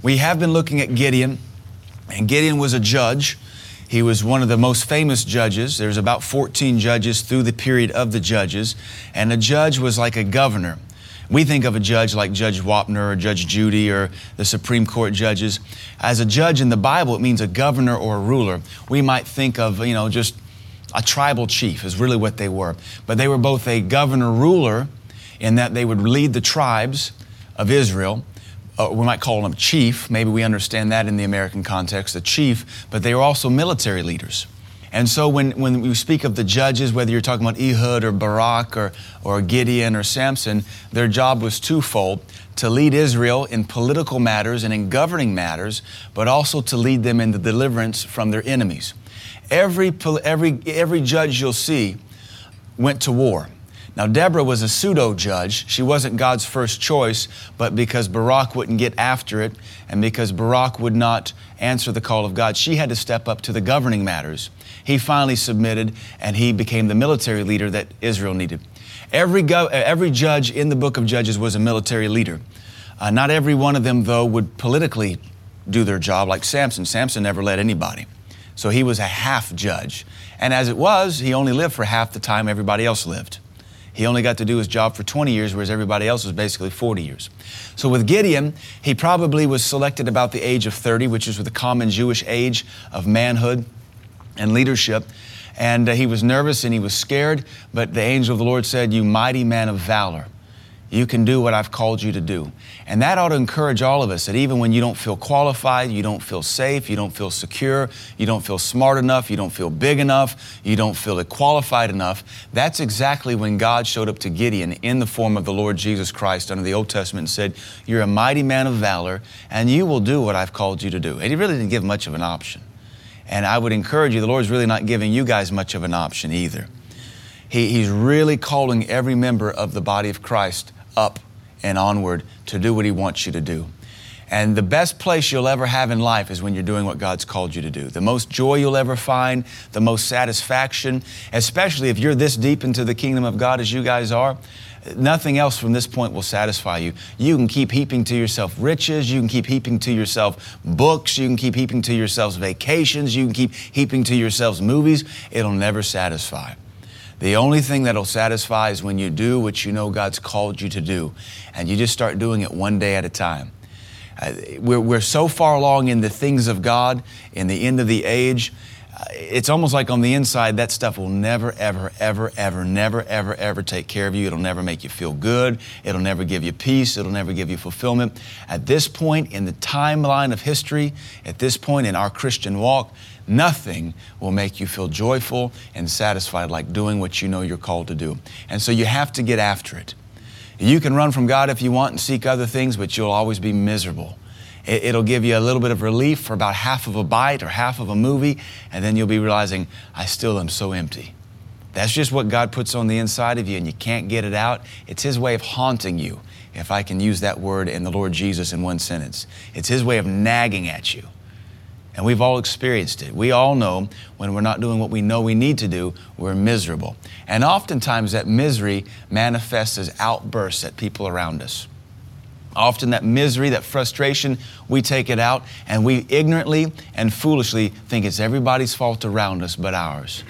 We have been looking at Gideon, and Gideon was a judge. He was one of the most famous judges. There's about 14 judges through the period of the judges, and a judge was like a governor. We think of a judge like Judge Wapner or Judge Judy or the Supreme Court judges. As a judge in the Bible, it means a governor or a ruler. We might think of, you know, just a tribal chief is really what they were. But they were both a governor ruler in that they would lead the tribes of Israel. Uh, we might call them chief. Maybe we understand that in the American context, a chief, but they were also military leaders. And so when, when we speak of the judges, whether you're talking about Ehud or Barak or, or Gideon or Samson, their job was twofold to lead Israel in political matters and in governing matters, but also to lead them in the deliverance from their enemies. Every, every, every judge you'll see went to war. Now, Deborah was a pseudo judge. She wasn't God's first choice, but because Barak wouldn't get after it and because Barak would not answer the call of God, she had to step up to the governing matters. He finally submitted and he became the military leader that Israel needed. Every, go- every judge in the book of Judges was a military leader. Uh, not every one of them, though, would politically do their job like Samson. Samson never led anybody. So he was a half judge. And as it was, he only lived for half the time everybody else lived. He only got to do his job for 20 years, whereas everybody else was basically 40 years. So with Gideon, he probably was selected about the age of 30, which is the common Jewish age of manhood and leadership. And uh, he was nervous and he was scared, but the angel of the Lord said, You mighty man of valor. You can do what I've called you to do. And that ought to encourage all of us that even when you don't feel qualified, you don't feel safe, you don't feel secure, you don't feel smart enough, you don't feel big enough, you don't feel qualified enough, that's exactly when God showed up to Gideon in the form of the Lord Jesus Christ under the Old Testament and said, You're a mighty man of valor, and you will do what I've called you to do. And he really didn't give much of an option. And I would encourage you, the Lord's really not giving you guys much of an option either. He, he's really calling every member of the body of Christ up and onward to do what He wants you to do. And the best place you'll ever have in life is when you're doing what God's called you to do. The most joy you'll ever find, the most satisfaction, especially if you're this deep into the kingdom of God as you guys are, nothing else from this point will satisfy you. You can keep heaping to yourself riches, you can keep heaping to yourself books, you can keep heaping to yourselves vacations, you can keep heaping to yourselves movies. It'll never satisfy. The only thing that'll satisfy is when you do what you know God's called you to do, and you just start doing it one day at a time. Uh, we're, we're so far along in the things of God, in the end of the age, it's almost like on the inside, that stuff will never, ever, ever, ever, never, ever, ever take care of you. It'll never make you feel good. It'll never give you peace. It'll never give you fulfillment. At this point in the timeline of history, at this point in our Christian walk, Nothing will make you feel joyful and satisfied like doing what you know you're called to do. And so you have to get after it. You can run from God if you want and seek other things, but you'll always be miserable. It'll give you a little bit of relief for about half of a bite or half of a movie, and then you'll be realizing, I still am so empty. That's just what God puts on the inside of you, and you can't get it out. It's His way of haunting you, if I can use that word in the Lord Jesus in one sentence. It's His way of nagging at you. And we've all experienced it. We all know when we're not doing what we know we need to do, we're miserable. And oftentimes that misery manifests as outbursts at people around us. Often that misery, that frustration, we take it out and we ignorantly and foolishly think it's everybody's fault around us but ours.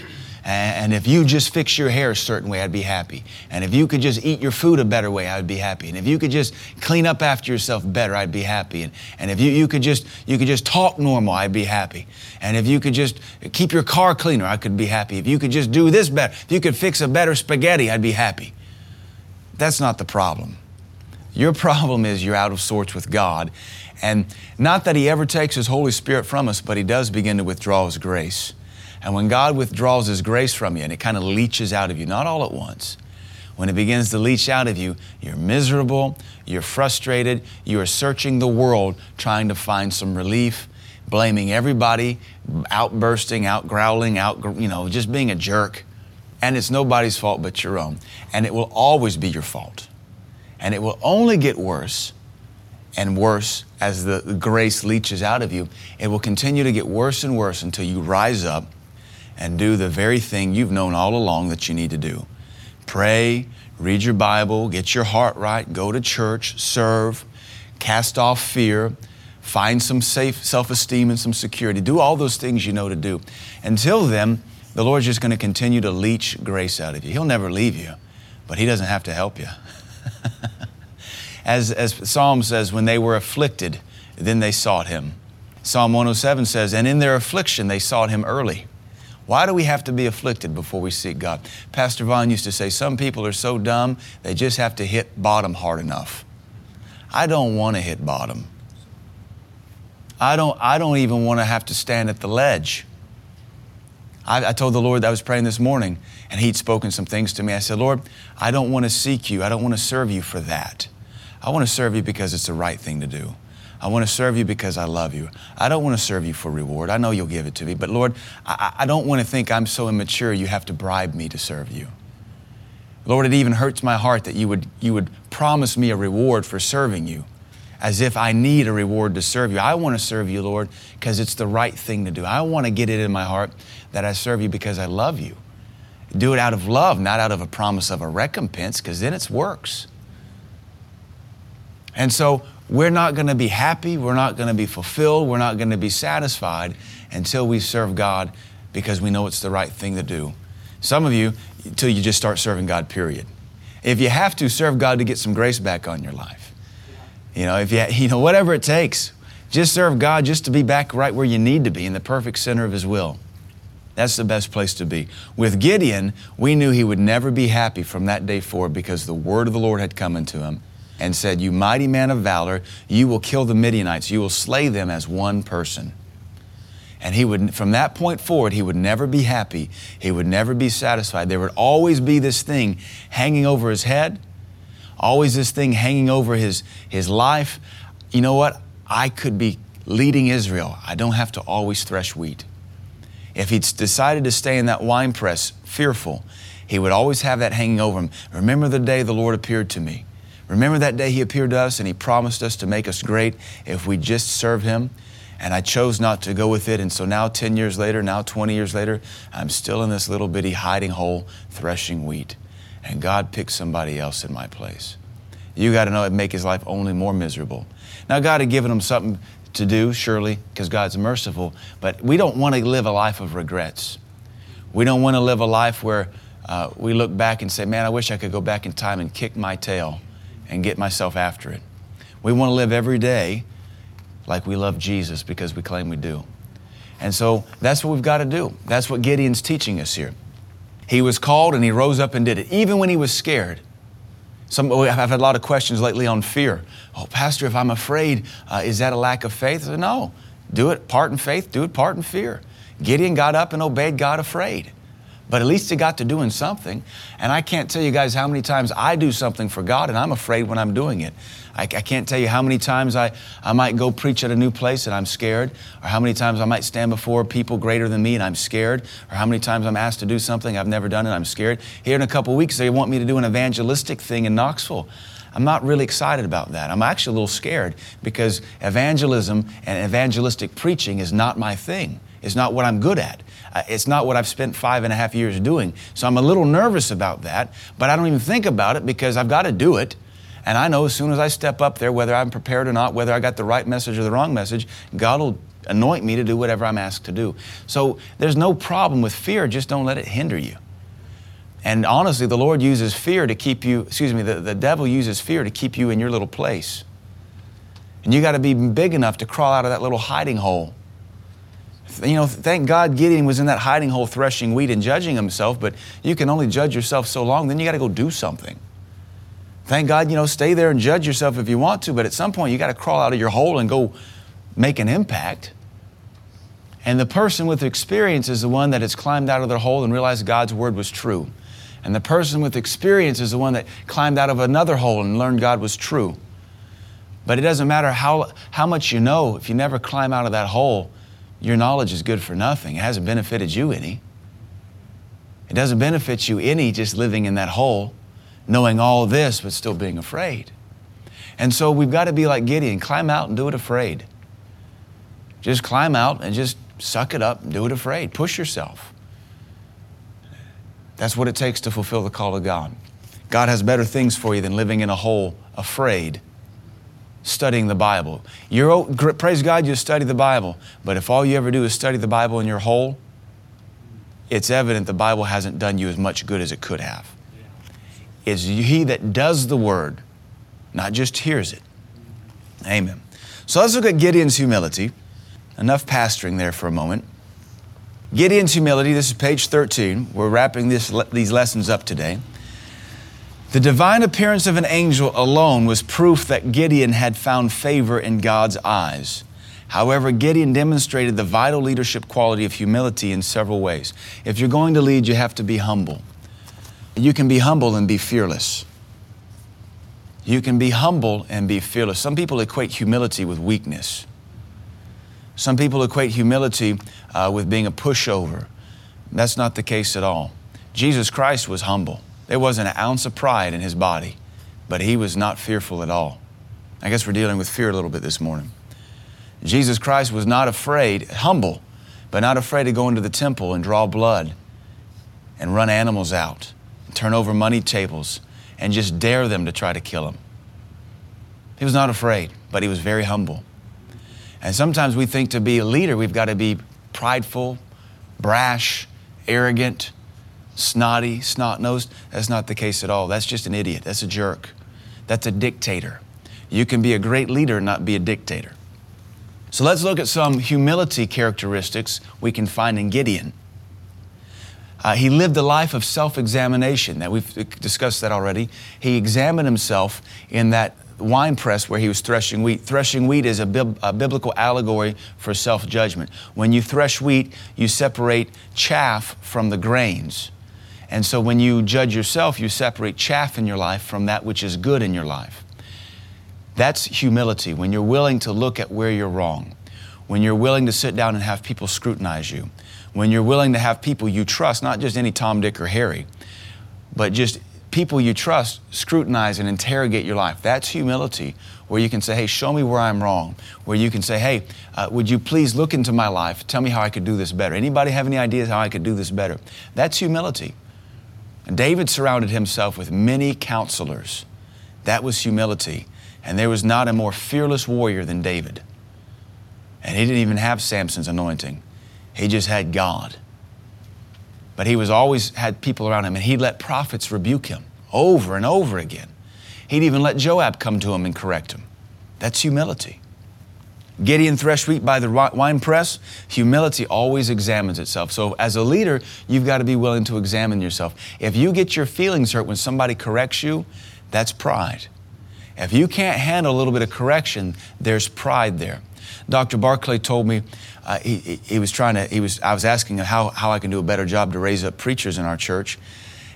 And if you just fix your hair a certain way, I'd be happy. And if you could just eat your food a better way, I'd be happy. And if you could just clean up after yourself better, I'd be happy. And, and if you, you could just you could just talk normal, I'd be happy. And if you could just keep your car cleaner, I could be happy. If you could just do this better, if you could fix a better spaghetti, I'd be happy. That's not the problem. Your problem is you're out of sorts with God. And not that He ever takes His Holy Spirit from us, but He does begin to withdraw His grace. And when God withdraws His grace from you and it kind of leaches out of you, not all at once, when it begins to leach out of you, you're miserable, you're frustrated, you are searching the world trying to find some relief, blaming everybody, outbursting, out growling, out, you know, just being a jerk. And it's nobody's fault but your own. And it will always be your fault. And it will only get worse and worse as the grace leaches out of you. It will continue to get worse and worse until you rise up and do the very thing you've known all along that you need to do. Pray, read your Bible, get your heart right, go to church, serve, cast off fear, find some safe self-esteem and some security. Do all those things you know to do. Until then, the Lord's just going to continue to leech grace out of you. He'll never leave you, but He doesn't have to help you. as, as Psalm says, when they were afflicted, then they sought Him. Psalm 107 says, and in their affliction they sought Him early. Why do we have to be afflicted before we seek God? Pastor Vaughn used to say, some people are so dumb, they just have to hit bottom hard enough. I don't want to hit bottom. I don't, I don't even want to have to stand at the ledge. I, I told the Lord I was praying this morning, and He'd spoken some things to me. I said, Lord, I don't want to seek you. I don't want to serve you for that. I want to serve you because it's the right thing to do. I want to serve you because I love you. I don't want to serve you for reward. I know you'll give it to me. But Lord, I, I don't want to think I'm so immature you have to bribe me to serve you. Lord, it even hurts my heart that you would, you would promise me a reward for serving you as if I need a reward to serve you. I want to serve you, Lord, because it's the right thing to do. I want to get it in my heart that I serve you because I love you. Do it out of love, not out of a promise of a recompense, because then it's works. And so we're not going to be happy, we're not going to be fulfilled, we're not going to be satisfied until we serve God because we know it's the right thing to do. Some of you, until you just start serving God, period. If you have to, serve God to get some grace back on your life. You know, if you, you know, whatever it takes, just serve God just to be back right where you need to be in the perfect center of His will. That's the best place to be. With Gideon, we knew he would never be happy from that day forward because the word of the Lord had come unto him and said, You mighty man of valor, you will kill the Midianites, you will slay them as one person. And he would, from that point forward, he would never be happy. He would never be satisfied. There would always be this thing hanging over his head, always this thing hanging over his, his life. You know what? I could be leading Israel. I don't have to always thresh wheat. If he'd decided to stay in that wine press, fearful, he would always have that hanging over him. Remember the day the Lord appeared to me. Remember that day He appeared to us and He promised us to make us great if we just serve Him? And I chose not to go with it. And so now, 10 years later, now 20 years later, I'm still in this little bitty hiding hole threshing wheat. And God picked somebody else in my place. You got to know it'd make his life only more miserable. Now, God had given him something to do, surely, because God's merciful, but we don't want to live a life of regrets. We don't want to live a life where uh, we look back and say, Man, I wish I could go back in time and kick my tail and get myself after it. We want to live every day like we love Jesus because we claim we do. And so that's what we've got to do. That's what Gideon's teaching us here. He was called and he rose up and did it, even when he was scared. Some, I've had a lot of questions lately on fear. Oh, Pastor, if I'm afraid, uh, is that a lack of faith? Said, no. Do it part in faith, do it part in fear. Gideon got up and obeyed God afraid but at least he got to doing something. And I can't tell you guys how many times I do something for God and I'm afraid when I'm doing it. I, I, can't tell you how many times I, I might go preach at a new place and I'm scared, or how many times I might stand before people greater than me and I'm scared, or how many times I'm asked to do something I've never done and I'm scared. Here in a couple weeks, they want me to do an evangelistic thing in Knoxville. I'm not really excited about that. I'm actually a little scared because evangelism and evangelistic preaching is not my thing. It's not what I'm good at. Uh, it's not what I've spent five and a half years doing. So I'm a little nervous about that, but I don't even think about it because I've got to do it. And I know as soon as I step up there, whether I'm prepared or not, whether I got the right message or the wrong message, God will anoint me to do whatever I'm asked to do. So there's no problem with fear, just don't let it hinder you. And honestly, the Lord uses fear to keep you, excuse me, the, the devil uses fear to keep you in your little place. And you got to be big enough to crawl out of that little hiding hole you know, thank God Gideon was in that hiding hole threshing wheat and judging himself, but you can only judge yourself so long, then you got to go do something. Thank God, you know, stay there and judge yourself if you want to, but at some point you got to crawl out of your hole and go make an impact. And the person with experience is the one that has climbed out of their hole and realized God's word was true. And the person with experience is the one that climbed out of another hole and learned God was true. But it doesn't matter how, how much you know, if you never climb out of that hole, your knowledge is good for nothing. It hasn't benefited you any. It doesn't benefit you any just living in that hole, knowing all this, but still being afraid. And so we've got to be like Gideon climb out and do it afraid. Just climb out and just suck it up and do it afraid. Push yourself. That's what it takes to fulfill the call of God. God has better things for you than living in a hole afraid studying the Bible. You're, praise God, you study the Bible. But if all you ever do is study the Bible in your hole, it's evident the Bible hasn't done you as much good as it could have. It's he that does the word, not just hears it. Amen. So let's look at Gideon's humility. Enough pastoring there for a moment. Gideon's humility, this is page 13. We're wrapping this, these lessons up today. The divine appearance of an angel alone was proof that Gideon had found favor in God's eyes. However, Gideon demonstrated the vital leadership quality of humility in several ways. If you're going to lead, you have to be humble. You can be humble and be fearless. You can be humble and be fearless. Some people equate humility with weakness. Some people equate humility uh, with being a pushover. That's not the case at all. Jesus Christ was humble. There wasn't an ounce of pride in his body, but he was not fearful at all. I guess we're dealing with fear a little bit this morning. Jesus Christ was not afraid, humble, but not afraid to go into the temple and draw blood and run animals out, turn over money tables, and just dare them to try to kill him. He was not afraid, but he was very humble. And sometimes we think to be a leader, we've got to be prideful, brash, arrogant, snotty, snot nosed. That's not the case at all. That's just an idiot. That's a jerk. That's a dictator. You can be a great leader and not be a dictator. So let's look at some humility characteristics we can find in Gideon. Uh, he lived a life of self examination. That we've discussed that already. He examined himself in that wine press where he was threshing wheat. Threshing wheat is a, a biblical allegory for self judgment. When you thresh wheat, you separate chaff from the grains. And so when you judge yourself, you separate chaff in your life from that which is good in your life. That's humility, when you're willing to look at where you're wrong, when you're willing to sit down and have people scrutinize you, when you're willing to have people you trust, not just any Tom, Dick, or Harry, but just people you trust scrutinize and interrogate your life. That's humility, where you can say, hey, show me where I'm wrong. Where you can say, hey, uh, would you please look into my life? Tell me how I could do this better. Anybody have any ideas how I could do this better? That's humility. And David surrounded himself with many counselors. That was humility. And there was not a more fearless warrior than David. And he didn't even have Samson's anointing, he just had God. But he was always had people around him, and he'd let prophets rebuke him over and over again. He'd even let Joab come to him and correct him. That's humility. Gideon threshed wheat by the wine press. Humility always examines itself. So, as a leader, you've got to be willing to examine yourself. If you get your feelings hurt when somebody corrects you, that's pride. If you can't handle a little bit of correction, there's pride there. Dr. Barclay told me uh, he, he, was trying to, he was, I was asking him how, how I can do a better job to raise up preachers in our church.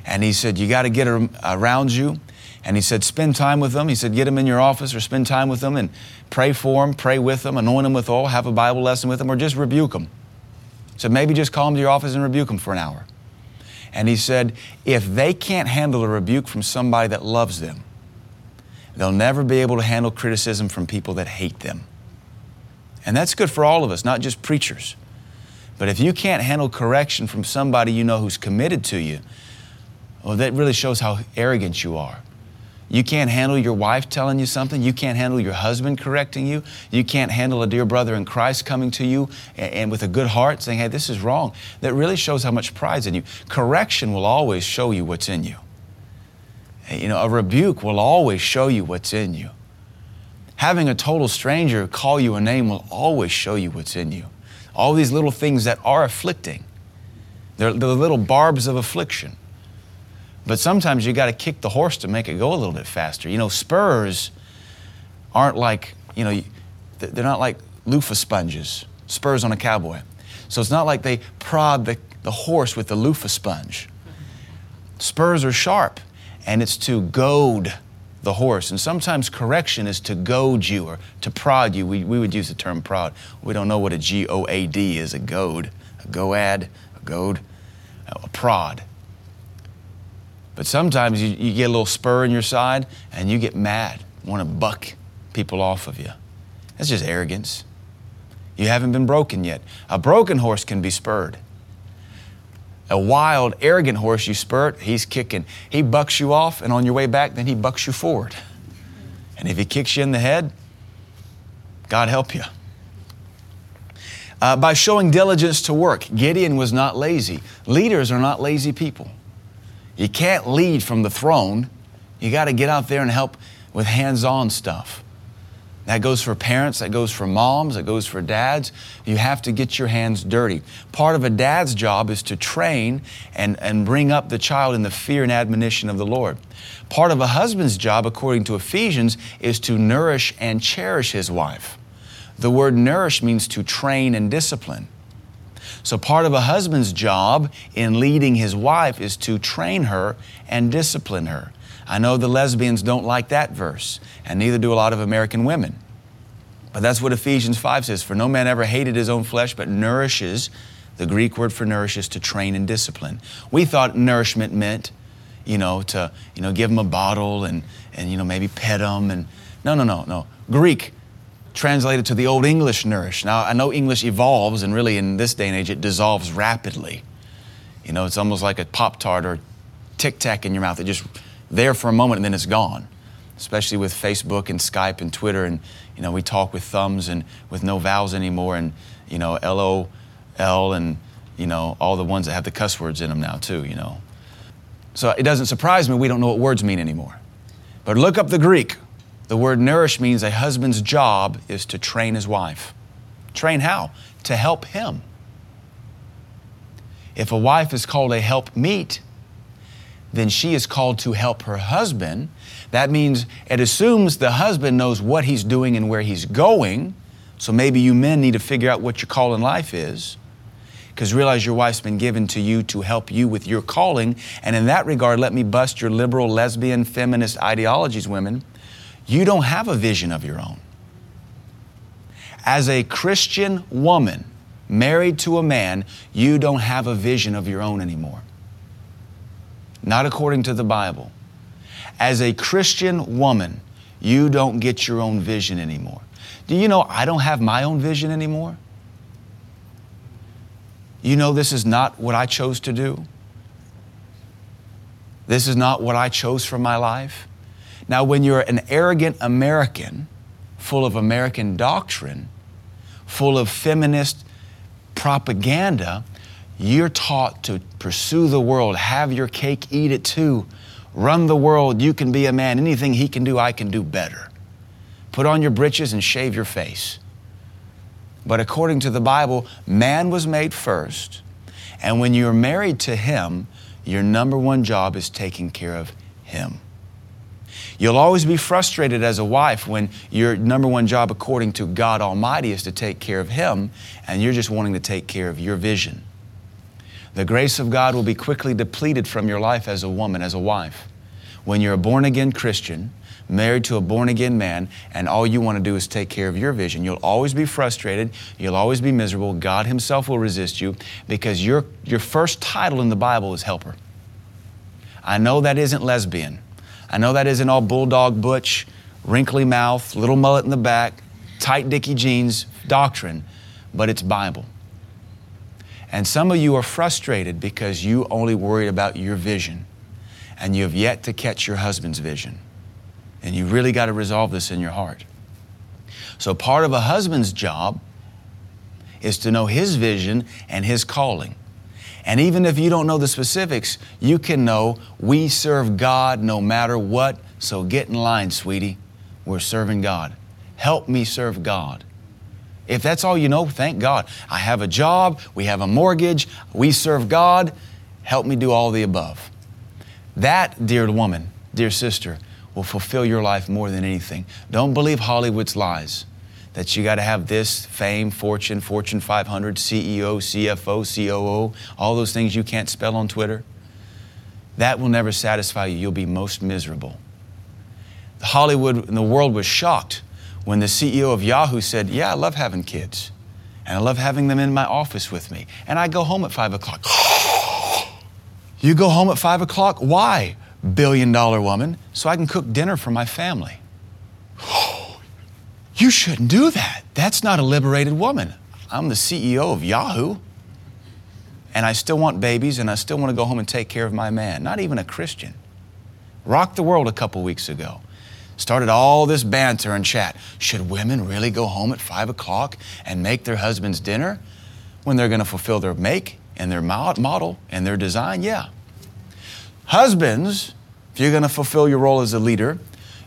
And he said, You got to get around you. And he said, Spend time with them. He said, Get them in your office or spend time with them and pray for them, pray with them, anoint them with oil, have a Bible lesson with them, or just rebuke them. So maybe just call them to your office and rebuke them for an hour. And he said, if they can't handle a rebuke from somebody that loves them, they'll never be able to handle criticism from people that hate them. And that's good for all of us, not just preachers. But if you can't handle correction from somebody you know who's committed to you, well, that really shows how arrogant you are. You can't handle your wife telling you something. You can't handle your husband correcting you. You can't handle a dear brother in Christ coming to you and, and, with a good heart saying, hey, this is wrong. That really shows how much pride's in you. Correction will always show you what's in you. Eh, you know, a rebuke will always show you what's in you. Having a total stranger call you a name will always show you what's in you. All these little things that are afflicting, they're the little barbs of affliction. But sometimes you got to kick the horse to make it go a little bit faster. You know, spurs aren't like, you know, they're not like loofah sponges, spurs on a cowboy. So it's not like they prod the, the horse with the loofah sponge. Spurs are sharp, and it's to goad the horse. And sometimes correction is to goad you or to prod you. We, we would use the term prod. We don't know what a G O A D is a goad, a goad, a goad, a prod. But sometimes you, you get a little spur in your side and you get mad, want to buck people off of you. That's just arrogance. You haven't been broken yet. A broken horse can be spurred. A wild, arrogant horse you spurt, he's kicking. He bucks you off, and on your way back, then he bucks you forward. And if he kicks you in the head, God help you. Uh, by showing diligence to work. Gideon was not lazy. Leaders are not lazy people. You can't lead from the throne. You got to get out there and help with hands on stuff. That goes for parents, that goes for moms, that goes for dads. You have to get your hands dirty. Part of a dad's job is to train and, and bring up the child in the fear and admonition of the Lord. Part of a husband's job, according to Ephesians, is to nourish and cherish his wife. The word nourish means to train and discipline. So, part of a husband's job in leading his wife is to train her and discipline her. I know the lesbians don't like that verse, and neither do a lot of American women. But that's what Ephesians 5 says For no man ever hated his own flesh, but nourishes, the Greek word for nourish is to train and discipline. We thought nourishment meant, you know, to, you know, give them a bottle and, and, you know, maybe pet them. And no, no, no, no. Greek translated to the Old English nourish. Now, I know English evolves, and really in this day and age, it dissolves rapidly. You know, it's almost like a Pop Tart or Tic Tac in your mouth. It just there for a moment and then it's gone. Especially with Facebook and Skype and Twitter, and you know, we talk with thumbs and with no vowels anymore, and you know, L O L and you know, all the ones that have the cuss words in them now, too, you know. So it doesn't surprise me we don't know what words mean anymore. But look up the Greek. The word nourish means a husband's job is to train his wife. Train how? To help him. If a wife is called a help meet, then she is called to help her husband. That means it assumes the husband knows what he's doing and where he's going. So maybe you men need to figure out what your call in life is. Because realize your wife's been given to you to help you with your calling. And in that regard, let me bust your liberal, lesbian, feminist ideologies, women. You don't have a vision of your own. As a Christian woman married to a man, you don't have a vision of your own anymore. Not according to the Bible. As a Christian woman, you don't get your own vision anymore. Do you know I don't have my own vision anymore? You know, this is not what I chose to do. This is not what I chose for my life. Now, when you're an arrogant American, full of American doctrine, full of feminist propaganda, you're taught to pursue the world, have your cake, eat it too. Run the world, you can be a man. Anything he can do, I can do better. Put on your breeches and shave your face. But according to the Bible, man was made first. And when you're married to him, your number one job is taking care of him. You'll always be frustrated as a wife when your number one job, according to God Almighty, is to take care of Him, and you're just wanting to take care of your vision. The grace of God will be quickly depleted from your life as a woman, as a wife. When you're a born again Christian, married to a born again man, and all you want to do is take care of your vision. You'll always be frustrated. You'll always be miserable. God Himself will resist you because your, your first title in the Bible is helper. I know that isn't lesbian. I know that isn't all bulldog butch, wrinkly mouth, little mullet in the back, tight dicky jeans doctrine, but it's Bible. And some of you are frustrated because you only worried about your vision and you have yet to catch your husband's vision. And you really got to resolve this in your heart. So, part of a husband's job is to know his vision and his calling. And even if you don't know the specifics, you can know we serve God no matter what. So get in line, sweetie. We're serving God. Help me serve God. If that's all you know, thank God. I have a job, we have a mortgage, we serve God. Help me do all the above. That, dear woman, dear sister, will fulfill your life more than anything. Don't believe Hollywood's lies that you got to have this fame, fortune, Fortune 500, CEO, CFO, COO, all those things you can't spell on Twitter. That will never satisfy you. You'll be most miserable. Hollywood and the world was shocked when the CEO of Yahoo said, Yeah, I love having kids. And I love having them in my office with me. And I go home at five o'clock. you go home at five o'clock? Why? Billion dollar woman, so I can cook dinner for my family. You shouldn't do that. That's not a liberated woman. I'm the CEO of Yahoo. And I still want babies and I still want to go home and take care of my man. Not even a Christian. Rocked the world a couple weeks ago. Started all this banter and chat. Should women really go home at five o'clock and make their husband's dinner when they're going to fulfill their make and their model and their design? Yeah. Husbands, if you're going to fulfill your role as a leader,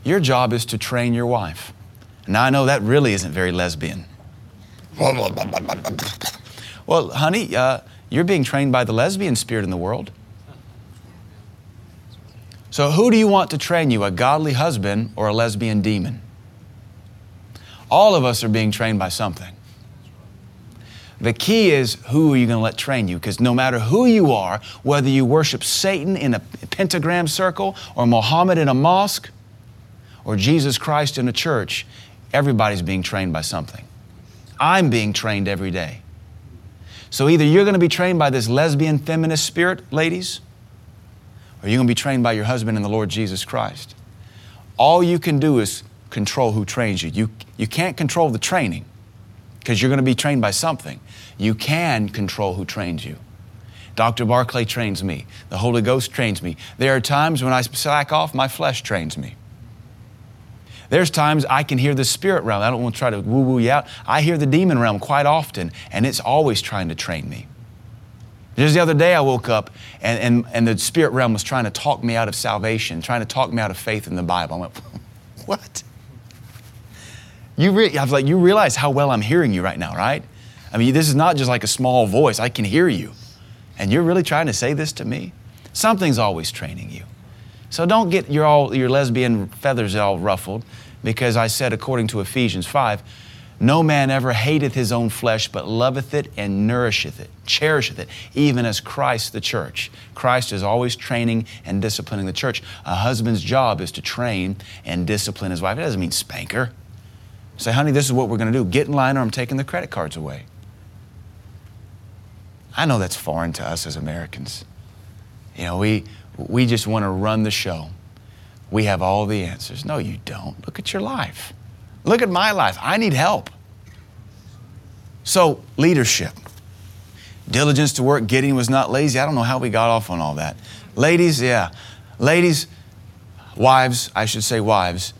your job is to train your wife. Now, I know that really isn't very lesbian. Well, honey, uh, you're being trained by the lesbian spirit in the world. So, who do you want to train you, a godly husband or a lesbian demon? All of us are being trained by something. The key is who are you going to let train you? Because no matter who you are, whether you worship Satan in a pentagram circle, or Muhammad in a mosque, or Jesus Christ in a church, everybody's being trained by something. I'm being trained every day. So either you're going to be trained by this lesbian feminist spirit, ladies, you're going to be trained by your husband in the Lord Jesus Christ. All you can do is control who trains you. You, you can't control the training because you're going to be trained by something. You can control who trains you. Dr. Barclay trains me. The Holy Ghost trains me. There are times when I slack off, my flesh trains me. There's times I can hear the spirit realm. I don't want to try to woo woo you out. I hear the demon realm quite often, and it's always trying to train me. Just the other day, I woke up and, and, and the spirit realm was trying to talk me out of salvation, trying to talk me out of faith in the Bible. I went, What? You re- I was like, You realize how well I'm hearing you right now, right? I mean, this is not just like a small voice. I can hear you. And you're really trying to say this to me? Something's always training you. So don't get your, all, your lesbian feathers all ruffled because I said, according to Ephesians 5, no man ever hateth his own flesh, but loveth it and nourisheth it, cherisheth it, even as Christ the church. Christ is always training and disciplining the church. A husband's job is to train and discipline his wife. It doesn't mean spank her. Say, honey, this is what we're going to do. Get in line or I'm taking the credit cards away. I know that's foreign to us as Americans. You know, we, we just want to run the show. We have all the answers. No, you don't. Look at your life. Look at my life. I need help. So, leadership. Diligence to work. Gideon was not lazy. I don't know how we got off on all that. Ladies, yeah. Ladies, wives, I should say wives,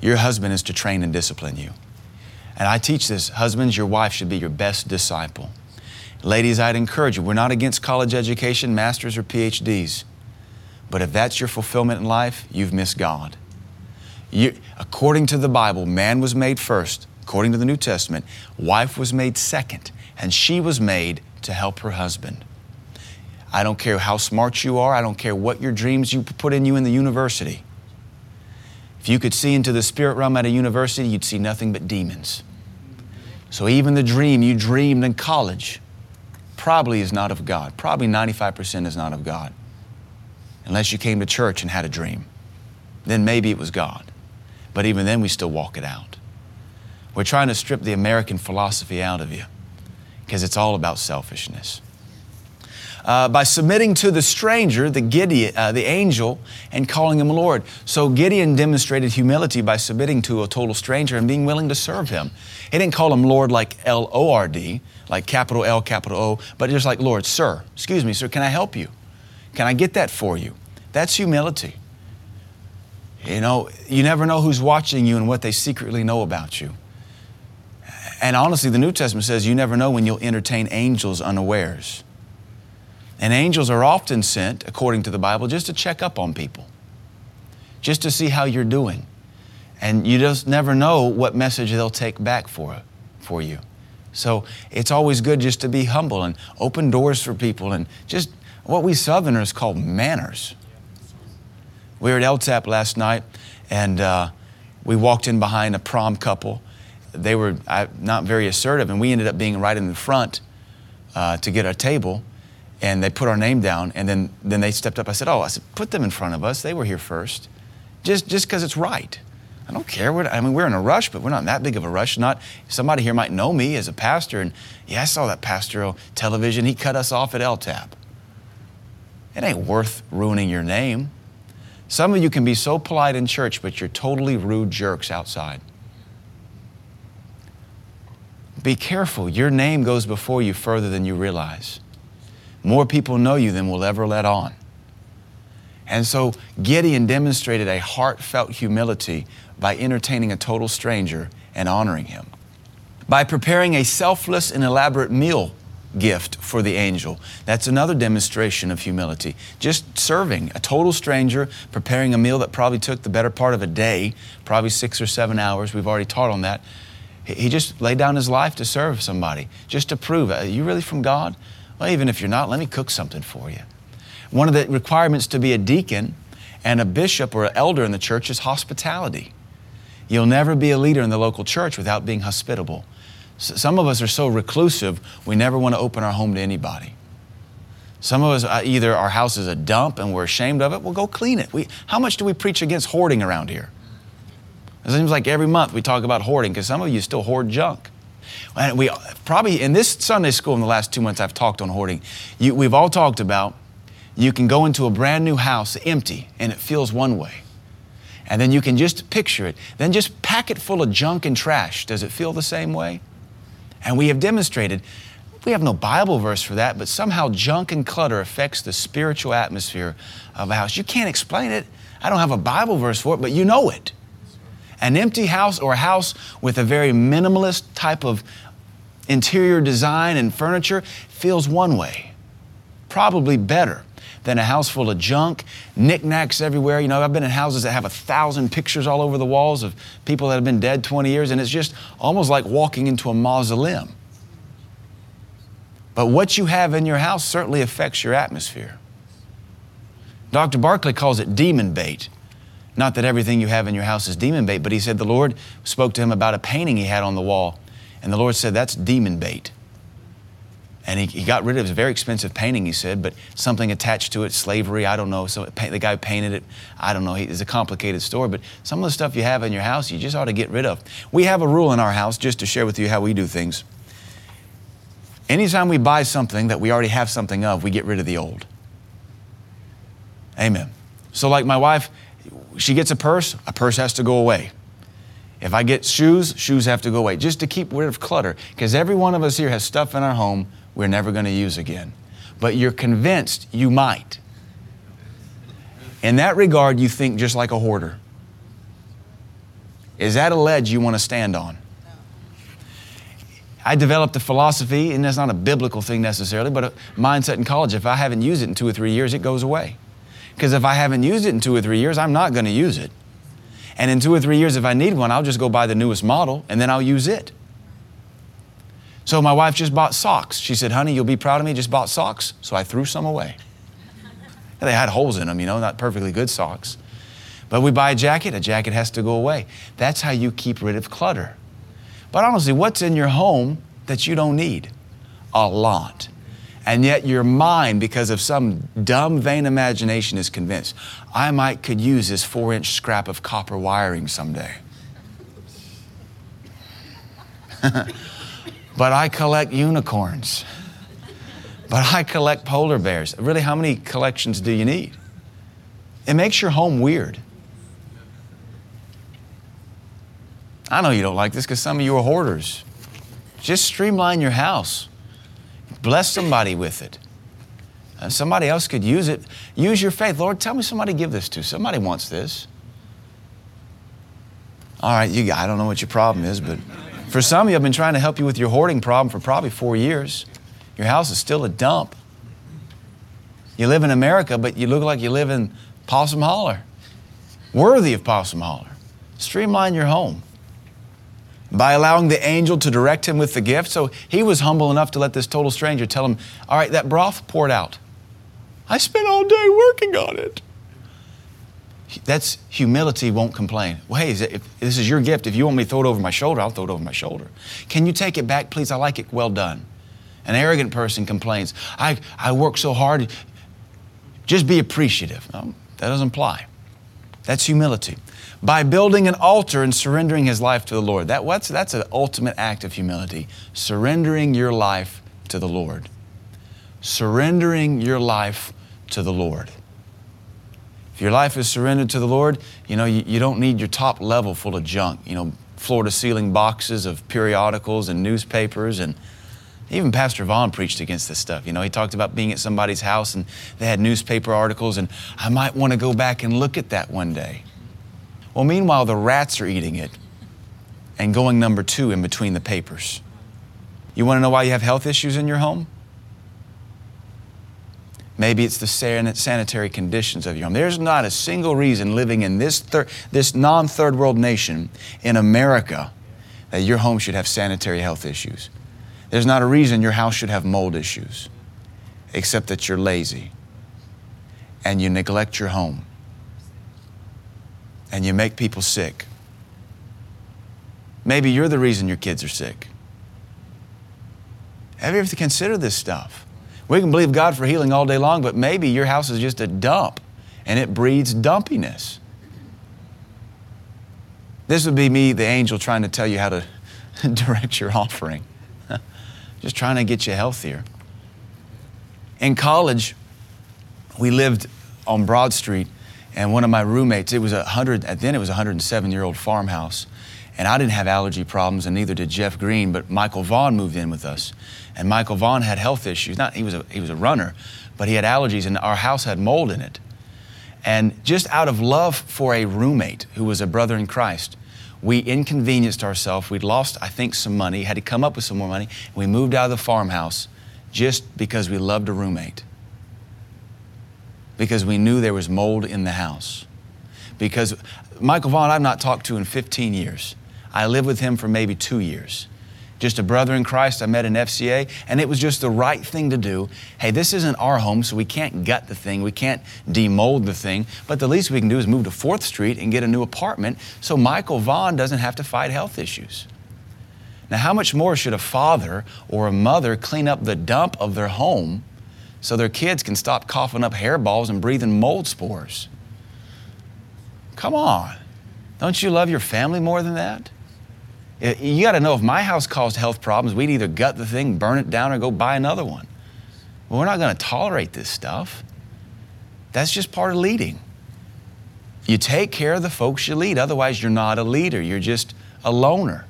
your husband is to train and discipline you. And I teach this husbands, your wife should be your best disciple. Ladies, I'd encourage you, we're not against college education, masters or PhDs. But if that's your fulfillment in life, you've missed God. You, according to the Bible, man was made first. According to the New Testament, wife was made second, and she was made to help her husband. I don't care how smart you are, I don't care what your dreams you put in you in the university. If you could see into the spirit realm at a university, you'd see nothing but demons. So even the dream you dreamed in college probably is not of God. Probably 95% is not of God unless you came to church and had a dream. Then maybe it was God. But even then, we still walk it out. We're trying to strip the American philosophy out of you because it's all about selfishness. Uh, by submitting to the stranger, the Gideon, uh, the angel, and calling him Lord. So Gideon demonstrated humility by submitting to a total stranger and being willing to serve him. He didn't call him Lord like L O R D, like capital L, capital O, but just like Lord, Sir. Excuse me, sir, can I help you? Can I get that for you? That's humility. You know, you never know who's watching you and what they secretly know about you. And honestly, the New Testament says you never know when you'll entertain angels unawares. And angels are often sent, according to the Bible, just to check up on people, just to see how you're doing. And you just never know what message they'll take back for, for you. So it's always good just to be humble and open doors for people and just what we Southerners call manners. We were at LTAP last night and uh, we walked in behind a prom couple. They were not very assertive, and we ended up being right in the front uh, to get our table. And they put our name down, and then, then they stepped up. I said, Oh, I said, put them in front of us. They were here first. Just because it's right. I don't care. I mean, we're in a rush, but we're not in that big of a rush. Not somebody here might know me as a pastor, and yeah, I saw that pastor on television. He cut us off at LTAP. It ain't worth ruining your name. Some of you can be so polite in church, but you're totally rude jerks outside. Be careful. Your name goes before you further than you realize. More people know you than will ever let on. And so Gideon demonstrated a heartfelt humility by entertaining a total stranger and honoring him. By preparing a selfless and elaborate meal gift for the angel. That's another demonstration of humility. Just serving a total stranger, preparing a meal that probably took the better part of a day, probably six or seven hours. We've already taught on that. He just laid down his life to serve somebody, just to prove, are you really from God? Well, even if you're not, let me cook something for you. One of the requirements to be a deacon and a bishop or an elder in the church is hospitality. You'll never be a leader in the local church without being hospitable. Some of us are so reclusive, we never want to open our home to anybody. Some of us, uh, either our house is a dump and we're ashamed of it, well, go clean it. We, how much do we preach against hoarding around here? It seems like every month we talk about hoarding because some of you still hoard junk. And we probably, in this Sunday school in the last two months, I've talked on hoarding. You, we've all talked about you can go into a brand new house empty and it feels one way. And then you can just picture it. Then just pack it full of junk and trash. Does it feel the same way? And we have demonstrated, we have no Bible verse for that, but somehow junk and clutter affects the spiritual atmosphere of a house. You can't explain it. I don't have a Bible verse for it, but you know it. An empty house or a house with a very minimalist type of interior design and furniture feels one way, probably better than a house full of junk, knickknacks everywhere. You know, I've been in houses that have a thousand pictures all over the walls of people that have been dead 20 years, and it's just almost like walking into a mausoleum. But what you have in your house certainly affects your atmosphere. Dr. Barclay calls it demon bait. Not that everything you have in your house is demon bait, but he said the Lord spoke to him about a painting he had on the wall. And the Lord said, That's demon bait. And he, he got rid of his very expensive painting, he said, but something attached to it, slavery, I don't know. So the guy painted it, I don't know. It's a complicated story, but some of the stuff you have in your house, you just ought to get rid of. We have a rule in our house, just to share with you how we do things. Anytime we buy something that we already have something of, we get rid of the old. Amen. So, like my wife, she gets a purse, a purse has to go away. If I get shoes, shoes have to go away, just to keep rid of clutter. Because every one of us here has stuff in our home we're never going to use again. But you're convinced you might. In that regard, you think just like a hoarder. Is that a ledge you want to stand on? I developed a philosophy, and that's not a biblical thing necessarily, but a mindset in college. If I haven't used it in two or three years, it goes away. Because if I haven't used it in two or three years, I'm not going to use it. And in two or three years, if I need one, I'll just go buy the newest model and then I'll use it. So my wife just bought socks. She said, honey, you'll be proud of me, just bought socks. So I threw some away. they had holes in them, you know, not perfectly good socks. But we buy a jacket, a jacket has to go away. That's how you keep rid of clutter. But honestly, what's in your home that you don't need? A lot. And yet your mind, because of some dumb, vain imagination, is convinced, I might could use this four inch scrap of copper wiring someday. But I collect unicorns. But I collect polar bears. Really, how many collections do you need? It makes your home weird. I know you don't like this because some of you are hoarders. Just streamline your house. Bless somebody with it. Uh, somebody else could use it. Use your faith. Lord, tell me somebody give this to. Somebody wants this. All right, you, I don't know what your problem is, but for some of you, I've been trying to help you with your hoarding problem for probably four years. Your house is still a dump. You live in America, but you look like you live in Possum Holler. Worthy of Possum Holler. Streamline your home by allowing the angel to direct him with the gift. So he was humble enough to let this total stranger tell him, All right, that broth poured out. I spent all day working on it. That's humility won't complain. Well, hey, if this is your gift. If you want me to throw it over my shoulder, I'll throw it over my shoulder. Can you take it back, please? I like it. Well done. An arrogant person complains, I, I work so hard. Just be appreciative. No, that doesn't apply. That's humility. By building an altar and surrendering his life to the Lord. That, what's, that's an ultimate act of humility. Surrendering your life to the Lord. Surrendering your life to the Lord. If your life is surrendered to the Lord, you know, you, you don't need your top level full of junk, you know, floor to ceiling boxes of periodicals and newspapers and Even Pastor Vaughn preached against this stuff. You know, he talked about being at somebody's house and they had newspaper articles, and I might want to go back and look at that one day. Well, meanwhile, the rats are eating it and going number two in between the papers. You want to know why you have health issues in your home? Maybe it's the sanitary conditions of your home. There's not a single reason living in this, thir- this non third world nation in America that your home should have sanitary health issues. There's not a reason your house should have mold issues, except that you're lazy and you neglect your home and you make people sick. Maybe you're the reason your kids are sick. Have you ever considered this stuff? We can believe God for healing all day long, but maybe your house is just a dump and it breeds dumpiness. This would be me, the angel, trying to tell you how to direct your offering, just trying to get you healthier. In college, we lived on Broad Street, and one of my roommates, it was a hundred, then it was a 107 year old farmhouse. And I didn't have allergy problems, and neither did Jeff Green, but Michael Vaughn moved in with us. And Michael Vaughn had health issues. Not, he, was a, he was a runner, but he had allergies, and our house had mold in it. And just out of love for a roommate who was a brother in Christ, we inconvenienced ourselves. We'd lost, I think, some money, had to come up with some more money. We moved out of the farmhouse just because we loved a roommate. Because we knew there was mold in the house. Because Michael Vaughn, I've not talked to in 15 years. I lived with him for maybe two years. Just a brother in Christ I met in FCA, and it was just the right thing to do. Hey, this isn't our home, so we can't gut the thing, we can't demold the thing, but the least we can do is move to 4th Street and get a new apartment so Michael Vaughn doesn't have to fight health issues. Now, how much more should a father or a mother clean up the dump of their home so their kids can stop coughing up hairballs and breathing mold spores? Come on. Don't you love your family more than that? You got to know if my house caused health problems, we'd either gut the thing, burn it down, or go buy another one. Well, we're not going to tolerate this stuff. That's just part of leading. You take care of the folks you lead, otherwise, you're not a leader, you're just a loner.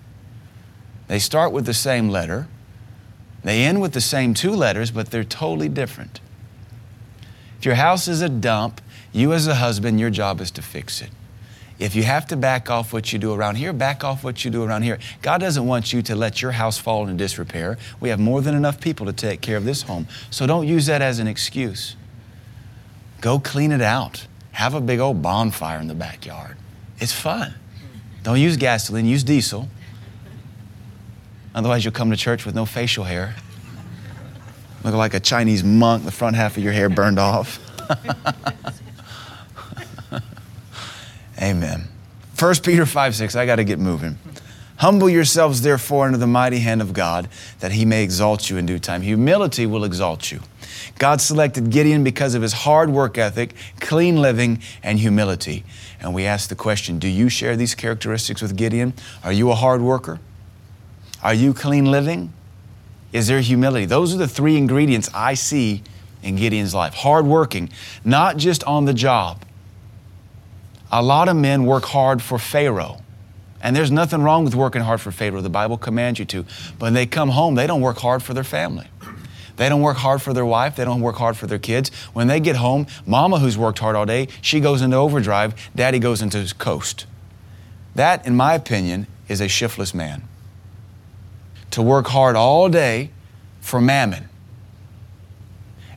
They start with the same letter, they end with the same two letters, but they're totally different. If your house is a dump, you as a husband, your job is to fix it. If you have to back off what you do around here, back off what you do around here. God doesn't want you to let your house fall into disrepair. We have more than enough people to take care of this home. So don't use that as an excuse. Go clean it out. Have a big old bonfire in the backyard. It's fun. Don't use gasoline, use diesel. Otherwise, you'll come to church with no facial hair. Look like a Chinese monk, the front half of your hair burned off. Amen. 1 Peter 5 6, I got to get moving. Humble yourselves, therefore, under the mighty hand of God, that he may exalt you in due time. Humility will exalt you. God selected Gideon because of his hard work ethic, clean living, and humility. And we ask the question do you share these characteristics with Gideon? Are you a hard worker? Are you clean living? Is there humility? Those are the three ingredients I see in Gideon's life. Hard working, not just on the job, a lot of men work hard for Pharaoh. And there's nothing wrong with working hard for Pharaoh. The Bible commands you to. But when they come home, they don't work hard for their family. They don't work hard for their wife. They don't work hard for their kids. When they get home, mama, who's worked hard all day, she goes into overdrive. Daddy goes into coast. That, in my opinion, is a shiftless man. To work hard all day for mammon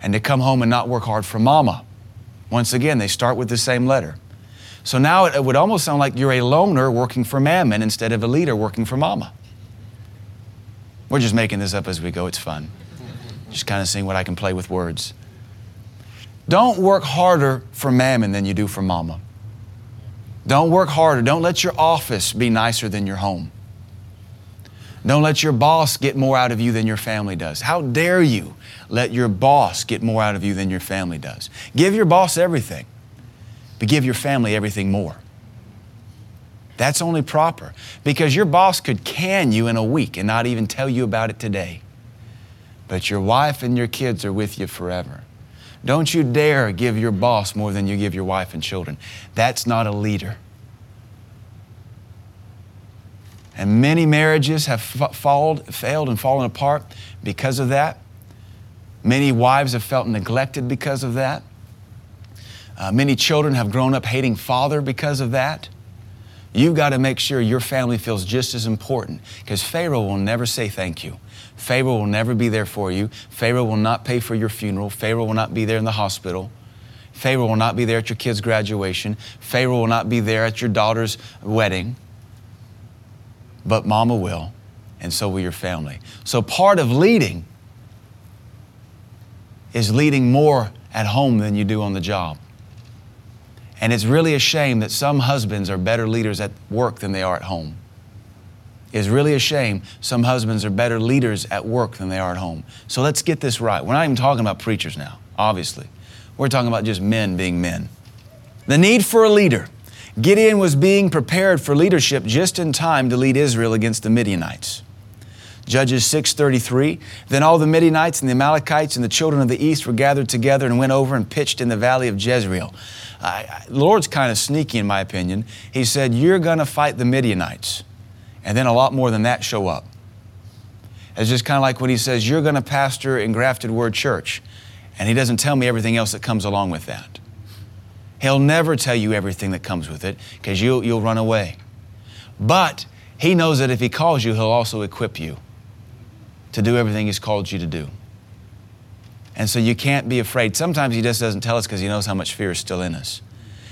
and to come home and not work hard for mama. Once again, they start with the same letter. So now it would almost sound like you're a loner working for mammon instead of a leader working for mama. We're just making this up as we go. It's fun. Just kind of seeing what I can play with words. Don't work harder for mammon than you do for mama. Don't work harder. Don't let your office be nicer than your home. Don't let your boss get more out of you than your family does. How dare you let your boss get more out of you than your family does? Give your boss everything but give your family everything more. That's only proper because your boss could can you in a week and not even tell you about it today. But your wife and your kids are with you forever. Don't you dare give your boss more than you give your wife and children. That's not a leader. And many marriages have f- failed, failed and fallen apart because of that. Many wives have felt neglected because of that. Uh, many children have grown up hating father because of that. You've got to make sure your family feels just as important because Pharaoh will never say thank you. Pharaoh will never be there for you. Pharaoh will not pay for your funeral. Pharaoh will not be there in the hospital. Pharaoh will not be there at your kid's graduation. Pharaoh will not be there at your daughter's wedding. But mama will, and so will your family. So part of leading is leading more at home than you do on the job. And it's really a shame that some husbands are better leaders at work than they are at home. It's really a shame some husbands are better leaders at work than they are at home. So let's get this right. We're not even talking about preachers now, obviously. We're talking about just men being men. The need for a leader. Gideon was being prepared for leadership just in time to lead Israel against the Midianites. Judges 6:33 Then all the Midianites and the Amalekites and the children of the east were gathered together and went over and pitched in the valley of Jezreel. I, the Lord's kind of sneaky, in my opinion. He said, You're going to fight the Midianites. And then a lot more than that show up. It's just kind of like when he says, You're going to pastor in Grafted Word Church. And he doesn't tell me everything else that comes along with that. He'll never tell you everything that comes with it because you'll, you'll run away. But he knows that if he calls you, he'll also equip you to do everything he's called you to do. And so you can't be afraid. Sometimes He just doesn't tell us because He knows how much fear is still in us.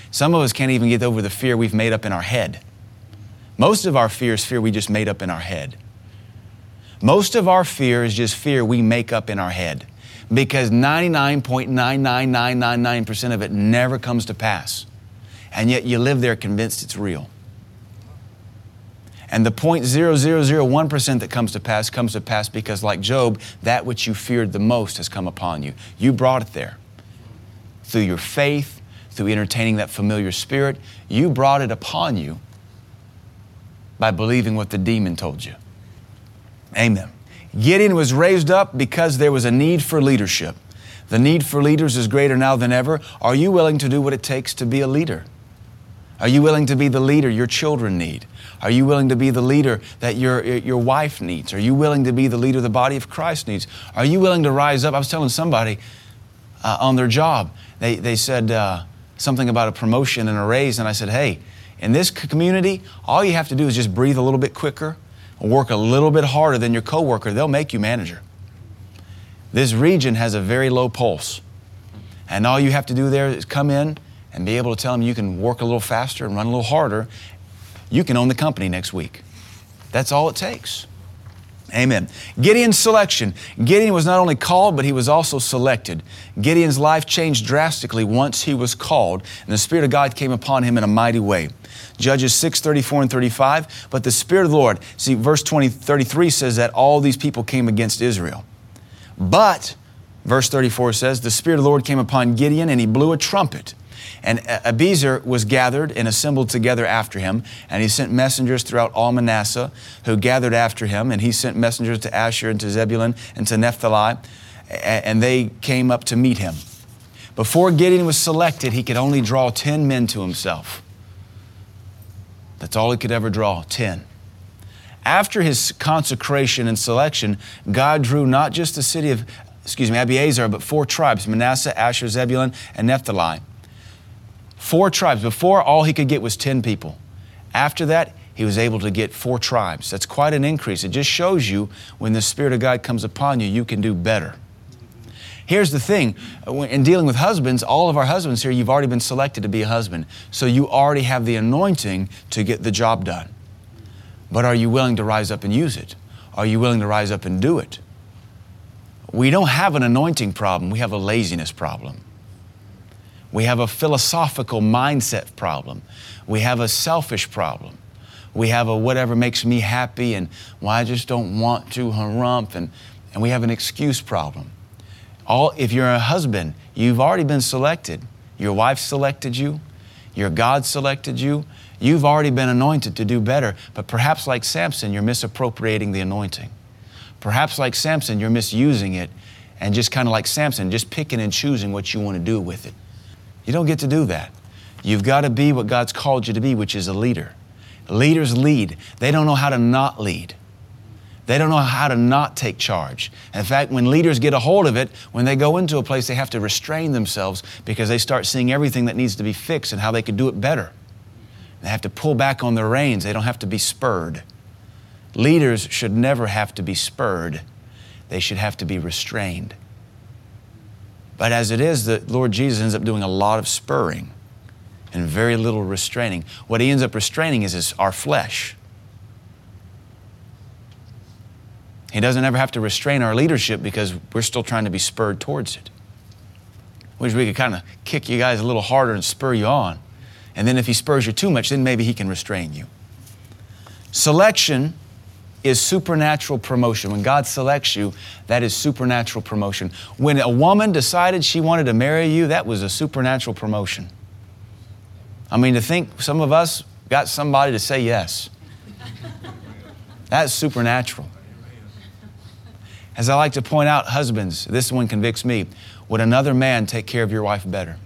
Some of us can't even get over the fear we've made up in our head. Most of our fear is fear we just made up in our head. Most of our fear is just fear we make up in our head because 99.99999% of it never comes to pass. And yet you live there convinced it's real. And the 0.0001% that comes to pass comes to pass because, like Job, that which you feared the most has come upon you. You brought it there. Through your faith, through entertaining that familiar spirit, you brought it upon you by believing what the demon told you. Amen. Gideon was raised up because there was a need for leadership. The need for leaders is greater now than ever. Are you willing to do what it takes to be a leader? Are you willing to be the leader your children need? Are you willing to be the leader that your, your wife needs? Are you willing to be the leader the body of Christ needs? Are you willing to rise up? I was telling somebody uh, on their job, they, they said uh, something about a promotion and a raise, and I said, hey, in this community, all you have to do is just breathe a little bit quicker work a little bit harder than your coworker. They'll make you manager. This region has a very low pulse. And all you have to do there is come in and be able to tell them you can work a little faster and run a little harder, you can own the company next week. That's all it takes. Amen. Gideon's selection. Gideon was not only called, but he was also selected. Gideon's life changed drastically once he was called, and the Spirit of God came upon him in a mighty way. Judges 6, 34 and 35. But the Spirit of the Lord, see, verse 20, 33 says that all these people came against Israel. But, verse 34 says, the Spirit of the Lord came upon Gideon, and he blew a trumpet and Abiezer was gathered and assembled together after him, and he sent messengers throughout all Manasseh who gathered after him, and he sent messengers to Asher and to Zebulun and to Naphtali, and they came up to meet him. Before Gideon was selected, he could only draw 10 men to himself. That's all he could ever draw 10. After his consecration and selection, God drew not just the city of, excuse me, Abiezer, but four tribes Manasseh, Asher, Zebulun, and Naphtali. Four tribes. Before, all he could get was 10 people. After that, he was able to get four tribes. That's quite an increase. It just shows you when the Spirit of God comes upon you, you can do better. Here's the thing in dealing with husbands, all of our husbands here, you've already been selected to be a husband. So you already have the anointing to get the job done. But are you willing to rise up and use it? Are you willing to rise up and do it? We don't have an anointing problem, we have a laziness problem. We have a philosophical mindset problem. We have a selfish problem. We have a whatever makes me happy and well, I just don't want to harump and, and we have an excuse problem. All, if you're a husband, you've already been selected. Your wife selected you. Your God selected you. You've already been anointed to do better. But perhaps like Samson, you're misappropriating the anointing. Perhaps like Samson, you're misusing it and just kind of like Samson, just picking and choosing what you want to do with it. You don't get to do that. You've got to be what God's called you to be, which is a leader. Leaders lead. They don't know how to not lead. They don't know how to not take charge. In fact, when leaders get a hold of it, when they go into a place, they have to restrain themselves because they start seeing everything that needs to be fixed and how they could do it better. They have to pull back on their reins. They don't have to be spurred. Leaders should never have to be spurred, they should have to be restrained. But as it is, the Lord Jesus ends up doing a lot of spurring and very little restraining. What he ends up restraining is, our flesh. He doesn't ever have to restrain our leadership because we're still trying to be spurred towards it. Wish we could kind of kick you guys a little harder and spur you on. And then if he spurs you too much, then maybe he can restrain you. Selection is supernatural promotion. When God selects you, that is supernatural promotion. When a woman decided she wanted to marry you, that was a supernatural promotion. I mean, to think some of us got somebody to say yes. That's supernatural. As I like to point out, husbands, this one convicts me. Would another man take care of your wife better?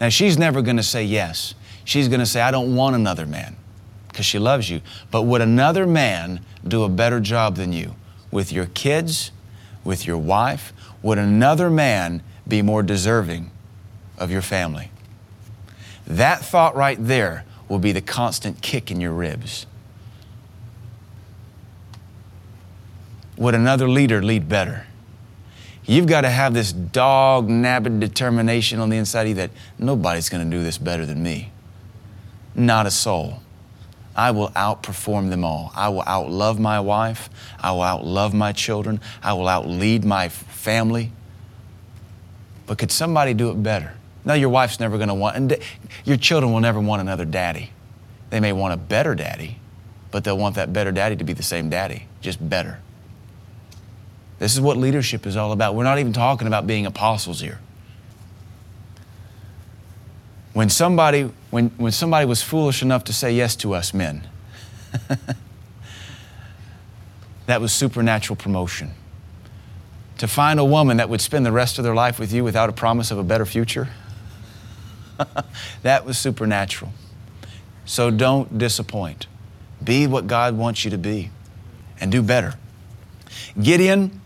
Now, she's never going to say yes. She's going to say, I don't want another man because she loves you. But would another man do a better job than you with your kids, with your wife? Would another man be more deserving of your family? That thought right there will be the constant kick in your ribs. would another leader lead better? You've got to have this dog nabbed determination on the inside of you that nobody's going to do this better than me. Not a soul. I will outperform them all. I will outlove my wife. I will outlove my children. I will outlead my family. But could somebody do it better? No, your wife's never going to want, and your children will never want another daddy. They may want a better daddy, but they'll want that better daddy to be the same daddy, just better. This is what leadership is all about. We're not even talking about being apostles here. When somebody, when, when somebody was foolish enough to say yes to us men, that was supernatural promotion. To find a woman that would spend the rest of their life with you without a promise of a better future, that was supernatural. So don't disappoint. Be what God wants you to be and do better. Gideon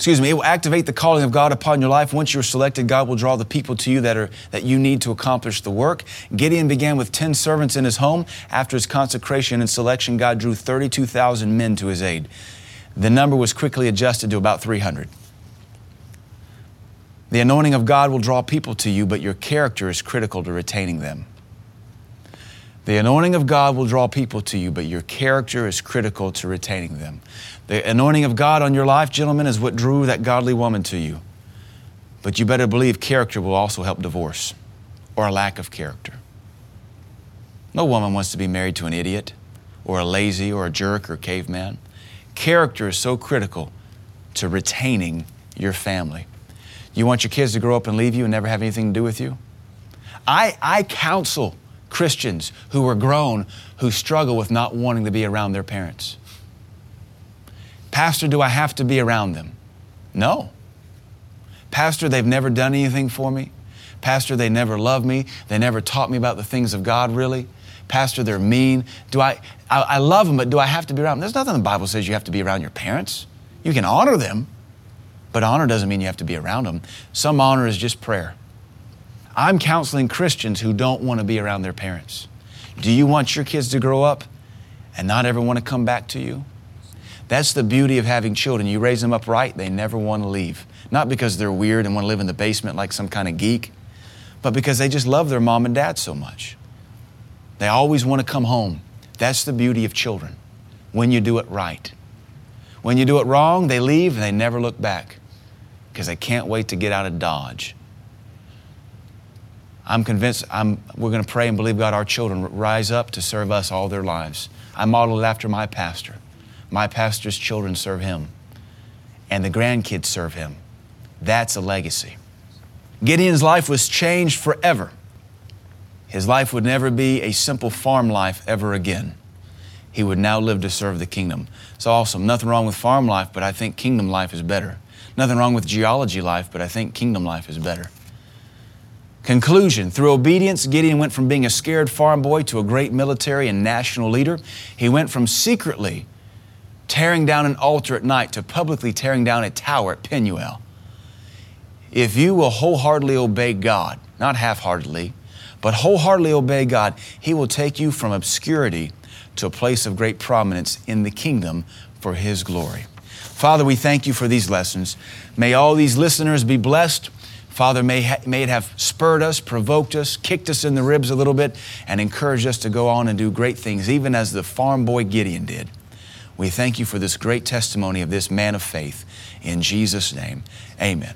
excuse me, it will activate the calling of God upon your life. Once you're selected, God will draw the people to you that are that you need to accomplish the work. Gideon began with 10 servants in his home. After his consecration and selection, God drew 32,000 men to his aid. The number was quickly adjusted to about 300. The anointing of God will draw people to you, but your character is critical to retaining them. The anointing of God will draw people to you, but your character is critical to retaining them. The anointing of God on your life, gentlemen, is what drew that godly woman to you. But you better believe character will also help divorce or a lack of character. No woman wants to be married to an idiot or a lazy or a jerk or a caveman. Character is so critical to retaining your family. You want your kids to grow up and leave you and never have anything to do with you? I, I counsel Christians who are grown who struggle with not wanting to be around their parents. Pastor, do I have to be around them? No. Pastor, they've never done anything for me. Pastor, they never loved me. They never taught me about the things of God, really. Pastor, they're mean. Do I, I, I love them, but do I have to be around them? There's nothing in the Bible says you have to be around your parents. You can honor them, but honor doesn't mean you have to be around them. Some honor is just prayer. I'm counseling Christians who don't want to be around their parents. Do you want your kids to grow up and not ever want to come back to you? That's the beauty of having children. You raise them up right, they never want to leave. Not because they're weird and want to live in the basement like some kind of geek, but because they just love their mom and dad so much. They always want to come home. That's the beauty of children when you do it right. When you do it wrong, they leave and they never look back because they can't wait to get out of Dodge. I'm convinced I'm, we're going to pray and believe God our children rise up to serve us all their lives. I modeled after my pastor. My pastor's children serve him, and the grandkids serve him. That's a legacy. Gideon's life was changed forever. His life would never be a simple farm life ever again. He would now live to serve the kingdom. It's awesome. Nothing wrong with farm life, but I think kingdom life is better. Nothing wrong with geology life, but I think kingdom life is better. Conclusion Through obedience, Gideon went from being a scared farm boy to a great military and national leader. He went from secretly tearing down an altar at night to publicly tearing down a tower at Penuel. If you will wholeheartedly obey God, not half heartedly, but wholeheartedly obey God, He will take you from obscurity to a place of great prominence in the kingdom for His glory. Father, we thank you for these lessons. May all these listeners be blessed. Father, may, ha- may it have spurred us, provoked us, kicked us in the ribs a little bit, and encouraged us to go on and do great things, even as the farm boy Gideon did. We thank you for this great testimony of this man of faith. In Jesus' name, amen.